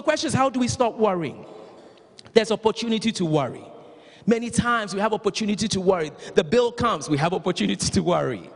the question is, how do we stop worrying? There's opportunity to worry. Many times we have opportunity to worry. The bill comes, we have opportunity to worry.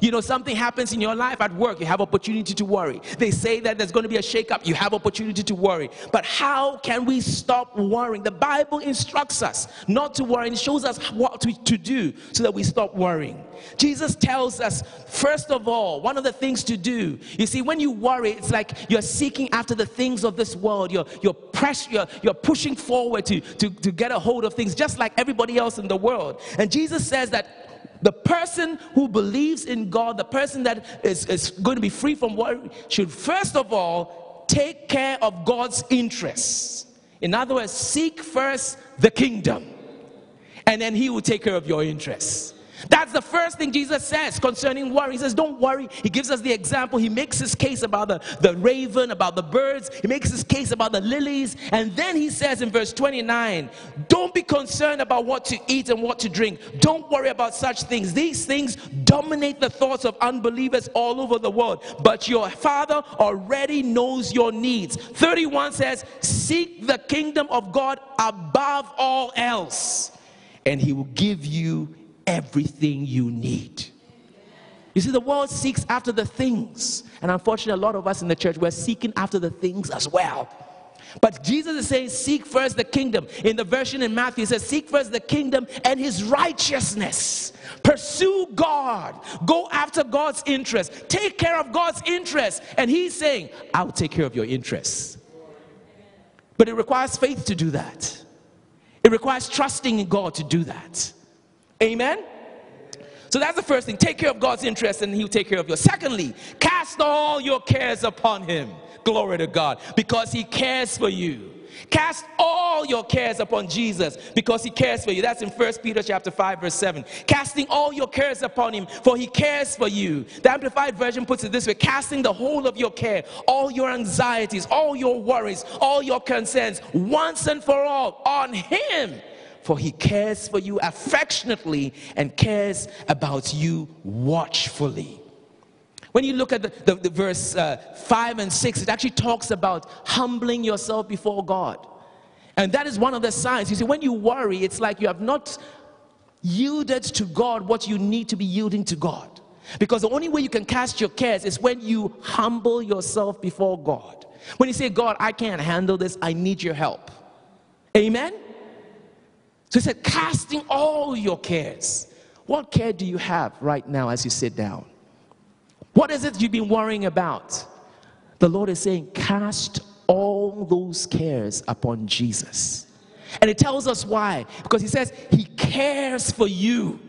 You know, something happens in your life at work, you have opportunity to worry. They say that there's going to be a shakeup, you have opportunity to worry. But how can we stop worrying? The Bible instructs us not to worry and shows us what to, to do so that we stop worrying. Jesus tells us, first of all, one of the things to do. You see, when you worry, it's like you're seeking after the things of this world. You're, you're, press, you're, you're pushing forward to, to, to get a hold of things just like everybody else in the world. And Jesus says that the person who believes in God, the person that is, is going to be free from worry, should first of all take care of God's interests. In other words, seek first the kingdom, and then He will take care of your interests. That's the first thing Jesus says concerning worry. He says, Don't worry. He gives us the example. He makes his case about the, the raven, about the birds. He makes his case about the lilies. And then he says in verse 29, Don't be concerned about what to eat and what to drink. Don't worry about such things. These things dominate the thoughts of unbelievers all over the world. But your Father already knows your needs. 31 says, Seek the kingdom of God above all else, and he will give you everything you need. You see, the world seeks after the things. And unfortunately, a lot of us in the church, we're seeking after the things as well. But Jesus is saying, Seek first the kingdom. In the version in Matthew, he says, Seek first the kingdom and his righteousness. Pursue God. Go after God's interest. Take care of God's interest. And he's saying, I'll take care of your interests. But it requires faith to do that, it requires trusting in God to do that. Amen? So that's the first thing. Take care of God's interest and He'll take care of yours. Secondly, cast all your cares upon Him. Glory to God. Because He cares for you. Cast all your cares upon Jesus because he cares for you. That's in 1 Peter chapter 5 verse 7. Casting all your cares upon him for he cares for you. The amplified version puts it this way, casting the whole of your care, all your anxieties, all your worries, all your concerns once and for all on him for he cares for you affectionately and cares about you watchfully. When you look at the, the, the verse uh, 5 and 6, it actually talks about humbling yourself before God. And that is one of the signs. You see, when you worry, it's like you have not yielded to God what you need to be yielding to God. Because the only way you can cast your cares is when you humble yourself before God. When you say, God, I can't handle this, I need your help. Amen? So he said, casting all your cares. What care do you have right now as you sit down? What is it you've been worrying about? The Lord is saying, cast all those cares upon Jesus. And it tells us why. Because he says he cares for you.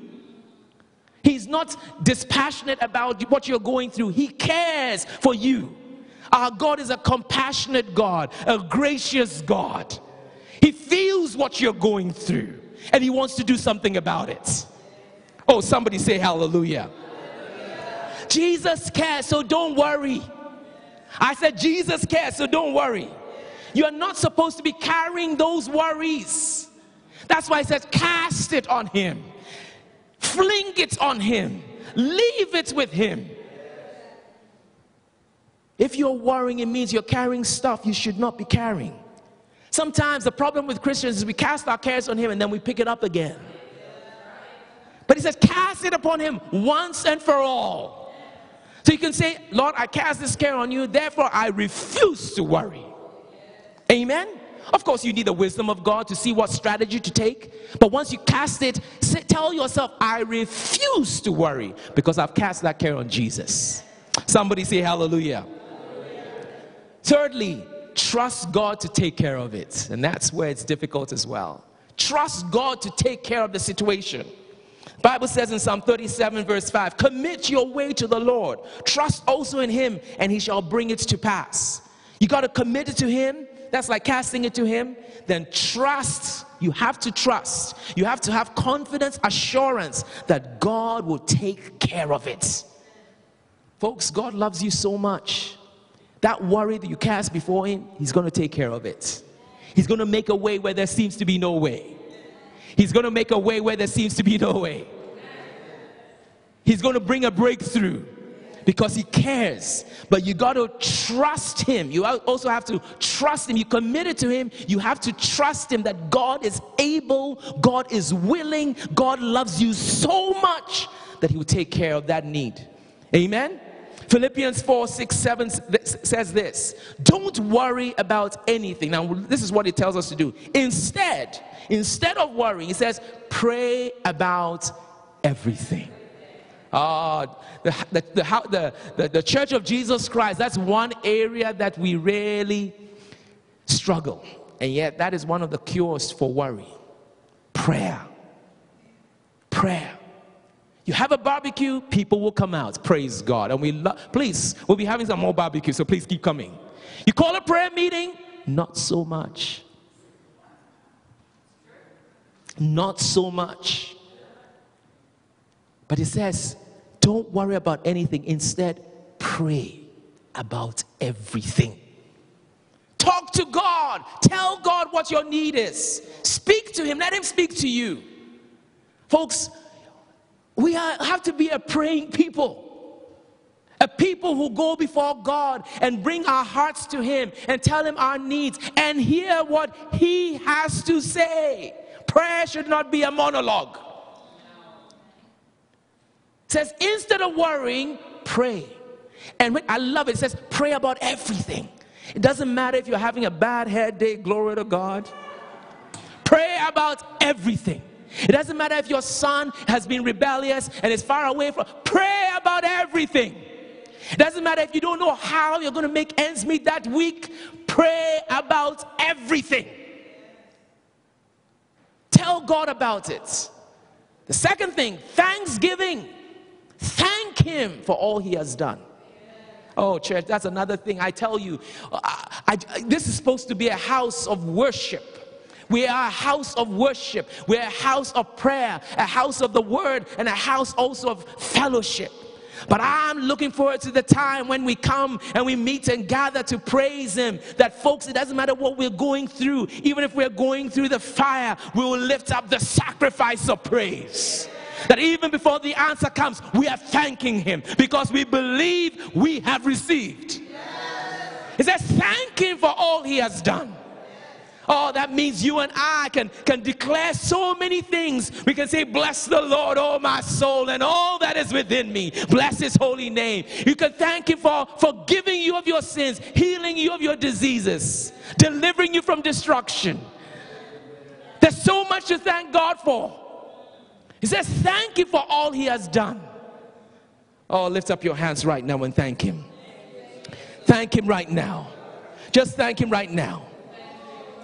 He's not dispassionate about what you're going through, he cares for you. Our God is a compassionate God, a gracious God. He feels what you're going through and He wants to do something about it. Oh, somebody say hallelujah. hallelujah. Jesus cares, so don't worry. I said, Jesus cares, so don't worry. You're not supposed to be carrying those worries. That's why He says, cast it on Him, fling it on Him, leave it with Him. If you're worrying, it means you're carrying stuff you should not be carrying. Sometimes the problem with Christians is we cast our cares on Him and then we pick it up again. But He says, cast it upon Him once and for all. So you can say, Lord, I cast this care on you, therefore I refuse to worry. Amen? Of course, you need the wisdom of God to see what strategy to take. But once you cast it, say, tell yourself, I refuse to worry because I've cast that care on Jesus. Somebody say hallelujah. hallelujah. Thirdly, trust God to take care of it. And that's where it's difficult as well. Trust God to take care of the situation. Bible says in Psalm 37 verse 5, commit your way to the Lord. Trust also in him and he shall bring it to pass. You got to commit it to him. That's like casting it to him. Then trust. You have to trust. You have to have confidence, assurance that God will take care of it. Folks, God loves you so much that worry that you cast before Him, He's going to take care of it. He's going to make a way where there seems to be no way. He's going to make a way where there seems to be no way. He's going to bring a breakthrough. because he cares. But you got to trust him. You also have to trust him. You committed to him. You have to trust him that God is able, God is willing, God loves you so much that he will take care of that need. Amen. Philippians 4 6 7 says this Don't worry about anything. Now, this is what it tells us to do. Instead, instead of worrying, it says, pray about everything. Uh, the, the, the, the, the church of Jesus Christ, that's one area that we really struggle. And yet, that is one of the cures for worry prayer. Prayer. You have a barbecue, people will come out. Praise God. And we love, please, we'll be having some more barbecue, so please keep coming. You call a prayer meeting, not so much. Not so much. But it says, don't worry about anything. Instead, pray about everything. Talk to God. Tell God what your need is. Speak to Him. Let Him speak to you. Folks, we have to be a praying people. A people who go before God and bring our hearts to Him and tell Him our needs and hear what He has to say. Prayer should not be a monologue says instead of worrying, pray. And when, I love it, it says pray about everything. It doesn't matter if you're having a bad hair day, glory to God. Pray about everything. It doesn't matter if your son has been rebellious and is far away from, pray about everything. It doesn't matter if you don't know how you're going to make ends meet that week, pray about everything. Tell God about it. The second thing, thanksgiving. Thank Him for all He has done. Oh, church, that's another thing. I tell you, I, I, this is supposed to be a house of worship. We are a house of worship. We're a house of prayer, a house of the word, and a house also of fellowship. But I'm looking forward to the time when we come and we meet and gather to praise Him. That, folks, it doesn't matter what we're going through, even if we're going through the fire, we will lift up the sacrifice of praise. That even before the answer comes, we are thanking Him because we believe we have received. He says, Thank Him for all He has done. Oh, that means you and I can, can declare so many things. We can say, Bless the Lord, oh my soul, and all that is within me. Bless his holy name. You can thank him for forgiving you of your sins, healing you of your diseases, delivering you from destruction. There's so much to thank God for. He says, Thank you for all he has done. Oh, lift up your hands right now and thank him. Thank him right now. Just thank him right now.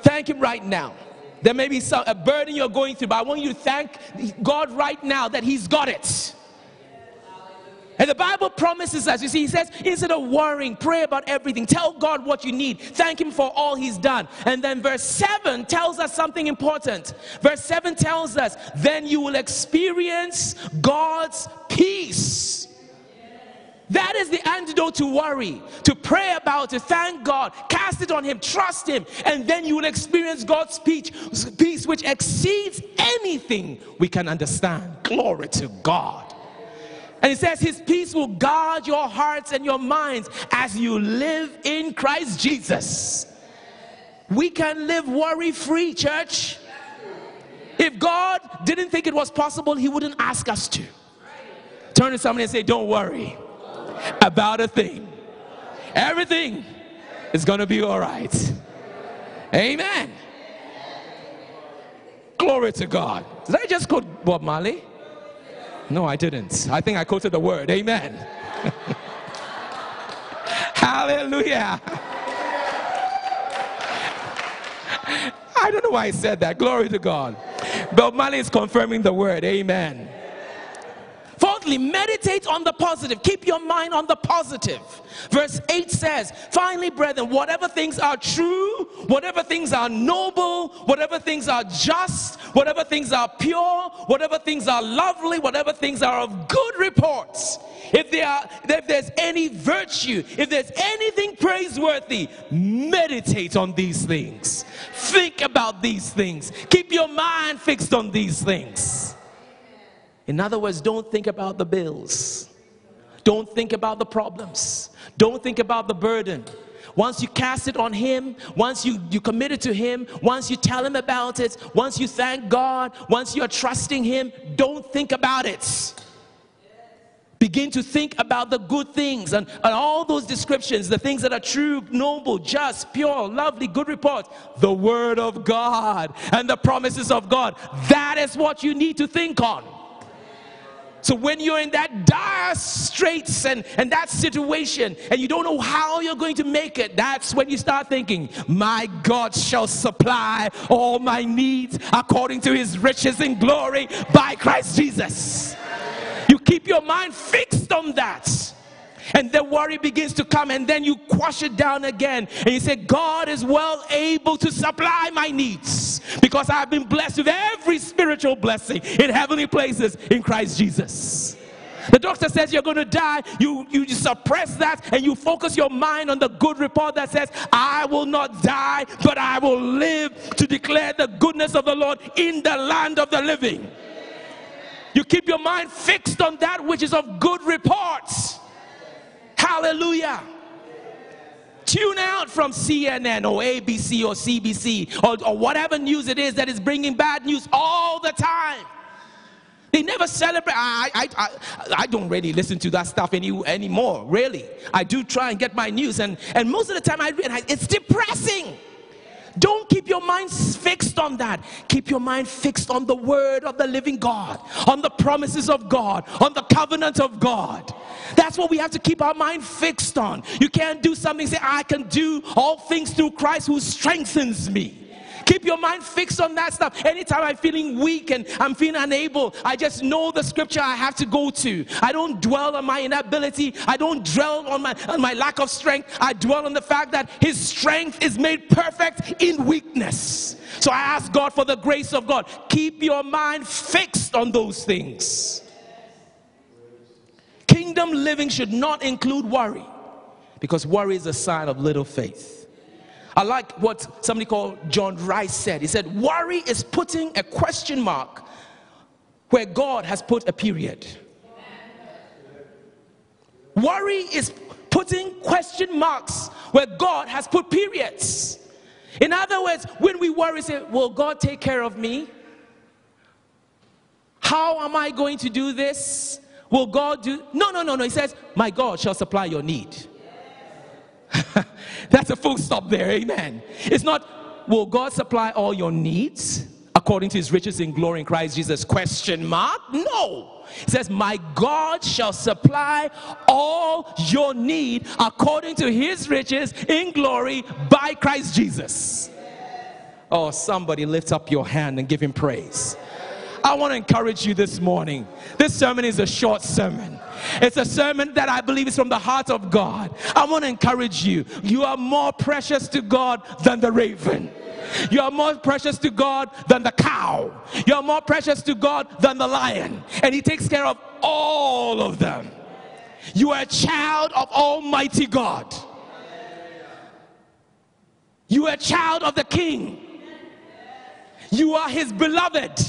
Thank him right now. There may be some, a burden you're going through, but I want you to thank God right now that he's got it. And the Bible promises us, you see, he says, instead of worrying, pray about everything. Tell God what you need. Thank him for all he's done. And then verse 7 tells us something important. Verse 7 tells us, then you will experience God's peace. That is the antidote to worry, to pray about, to thank God, cast it on Him, trust Him, and then you will experience God's peace, peace which exceeds anything we can understand. Glory to God. And He says, His peace will guard your hearts and your minds as you live in Christ Jesus. We can live worry free, church. If God didn't think it was possible, He wouldn't ask us to. Turn to somebody and say, Don't worry about a thing. Everything is going to be all right. Amen. Glory to God. Did I just quote Bob Marley? No, I didn't. I think I quoted the word. Amen. Hallelujah. I don't know why I said that. Glory to God. Bob Marley is confirming the word. Amen. Meditate on the positive. Keep your mind on the positive. Verse 8 says, Finally, brethren, whatever things are true, whatever things are noble, whatever things are just, whatever things are pure, whatever things are lovely, whatever things are of good reports, if, there are, if there's any virtue, if there's anything praiseworthy, meditate on these things. Think about these things. Keep your mind fixed on these things. In other words, don't think about the bills. Don't think about the problems. Don't think about the burden. Once you cast it on Him, once you, you commit it to Him, once you tell Him about it, once you thank God, once you're trusting Him, don't think about it. Begin to think about the good things and, and all those descriptions, the things that are true, noble, just, pure, lovely, good report. The Word of God and the promises of God. That is what you need to think on. So when you're in that dire straits and, and that situation and you don't know how you're going to make it, that's when you start thinking, my God shall supply all my needs according to his riches in glory by Christ Jesus. You keep your mind fixed on that. And the worry begins to come, and then you quash it down again. And you say, God is well able to supply my needs because I've been blessed with every spiritual blessing in heavenly places in Christ Jesus. The doctor says you're going to die. You, you suppress that and you focus your mind on the good report that says, I will not die, but I will live to declare the goodness of the Lord in the land of the living. You keep your mind fixed on that which is of good reports. Hallelujah. Tune out from CNN or ABC or CBC or, or whatever news it is that is bringing bad news all the time. They never celebrate. I, I, I, I, don't really listen to that stuff any, anymore, really. I do try and get my news, and, and most of the time I realize it's depressing. Don't keep your mind fixed on that. Keep your mind fixed on the word of the living God, on the promises of God, on the covenant of God. That's what we have to keep our mind fixed on. You can't do something, say, I can do all things through Christ who strengthens me. Keep your mind fixed on that stuff. Anytime I'm feeling weak and I'm feeling unable, I just know the scripture I have to go to. I don't dwell on my inability. I don't dwell on my, on my lack of strength. I dwell on the fact that His strength is made perfect in weakness. So I ask God for the grace of God. Keep your mind fixed on those things. Kingdom living should not include worry because worry is a sign of little faith. I like what somebody called John Rice said. He said, Worry is putting a question mark where God has put a period. Worry is putting question marks where God has put periods. In other words, when we worry, say, Will God take care of me? How am I going to do this? Will God do? No, no, no, no. He says, My God shall supply your need. That's a full stop there. Amen. It's not, will God supply all your needs according to his riches in glory in Christ Jesus? Question mark. No. It says, My God shall supply all your need according to his riches in glory by Christ Jesus. Oh, somebody lift up your hand and give him praise. I want to encourage you this morning. This sermon is a short sermon. It's a sermon that I believe is from the heart of God. I want to encourage you. You are more precious to God than the raven. You are more precious to God than the cow. You are more precious to God than the lion. And He takes care of all of them. You are a child of Almighty God. You are a child of the King. You are His beloved.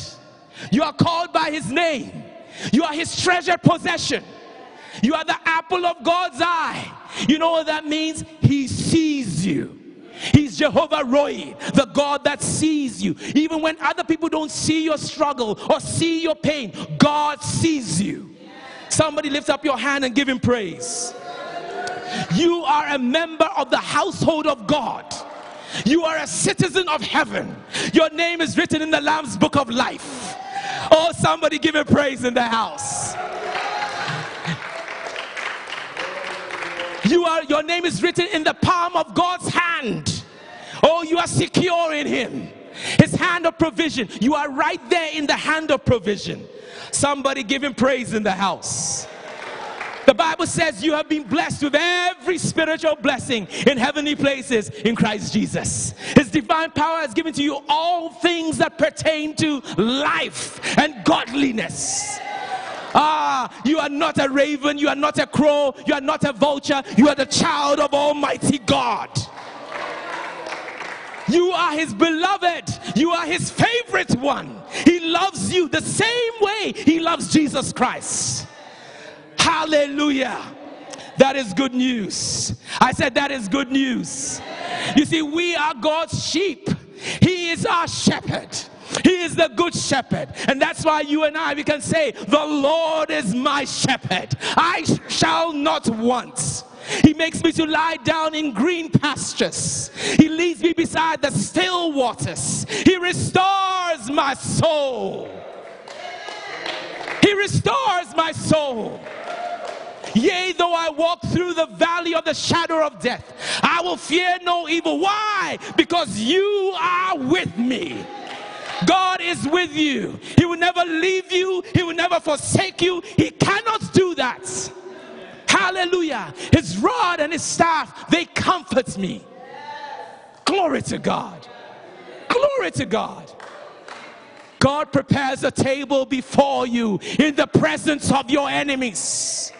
You are called by His name. You are His treasured possession. You are the apple of God's eye. You know what that means? He sees you. He's Jehovah Roi, the God that sees you. Even when other people don't see your struggle or see your pain, God sees you. Somebody lift up your hand and give him praise. You are a member of the household of God. You are a citizen of heaven. Your name is written in the Lamb's book of life. Oh, somebody give him praise in the house. You are, your name is written in the palm of God's hand. Oh, you are secure in Him. His hand of provision. You are right there in the hand of provision. Somebody give Him praise in the house. The Bible says you have been blessed with every spiritual blessing in heavenly places in Christ Jesus. His divine power has given to you all things that pertain to life and godliness. Ah, you are not a raven, you are not a crow, you are not a vulture, you are the child of Almighty God. You are his beloved. You are his favorite one. He loves you the same way he loves Jesus Christ. Hallelujah. That is good news. I said that is good news. You see, we are God's sheep. He is our shepherd. He is the good shepherd. And that's why you and I, we can say, The Lord is my shepherd. I shall not want. He makes me to lie down in green pastures. He leads me beside the still waters. He restores my soul. He restores my soul. Yea, though I walk through the valley of the shadow of death, I will fear no evil. Why? Because you are with me. God is with you. He will never leave you, He will never forsake you. He cannot do that. Hallelujah. His rod and his staff, they comfort me. Glory to God. Glory to God. God prepares a table before you in the presence of your enemies.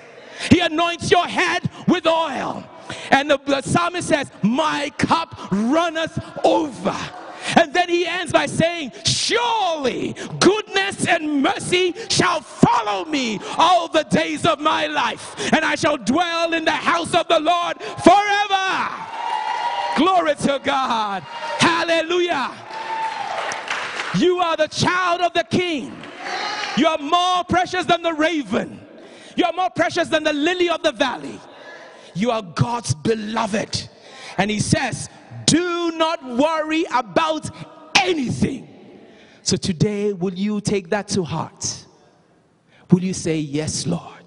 He anoints your head with oil. And the, the psalmist says, My cup runneth over. And then he ends by saying, Surely goodness and mercy shall follow me all the days of my life, and I shall dwell in the house of the Lord forever. Glory to God. Hallelujah. You are the child of the king. You are more precious than the raven. You are more precious than the lily of the valley. You are God's beloved. And he says, Do not worry about anything. So today, will you take that to heart? Will you say, Yes, Lord?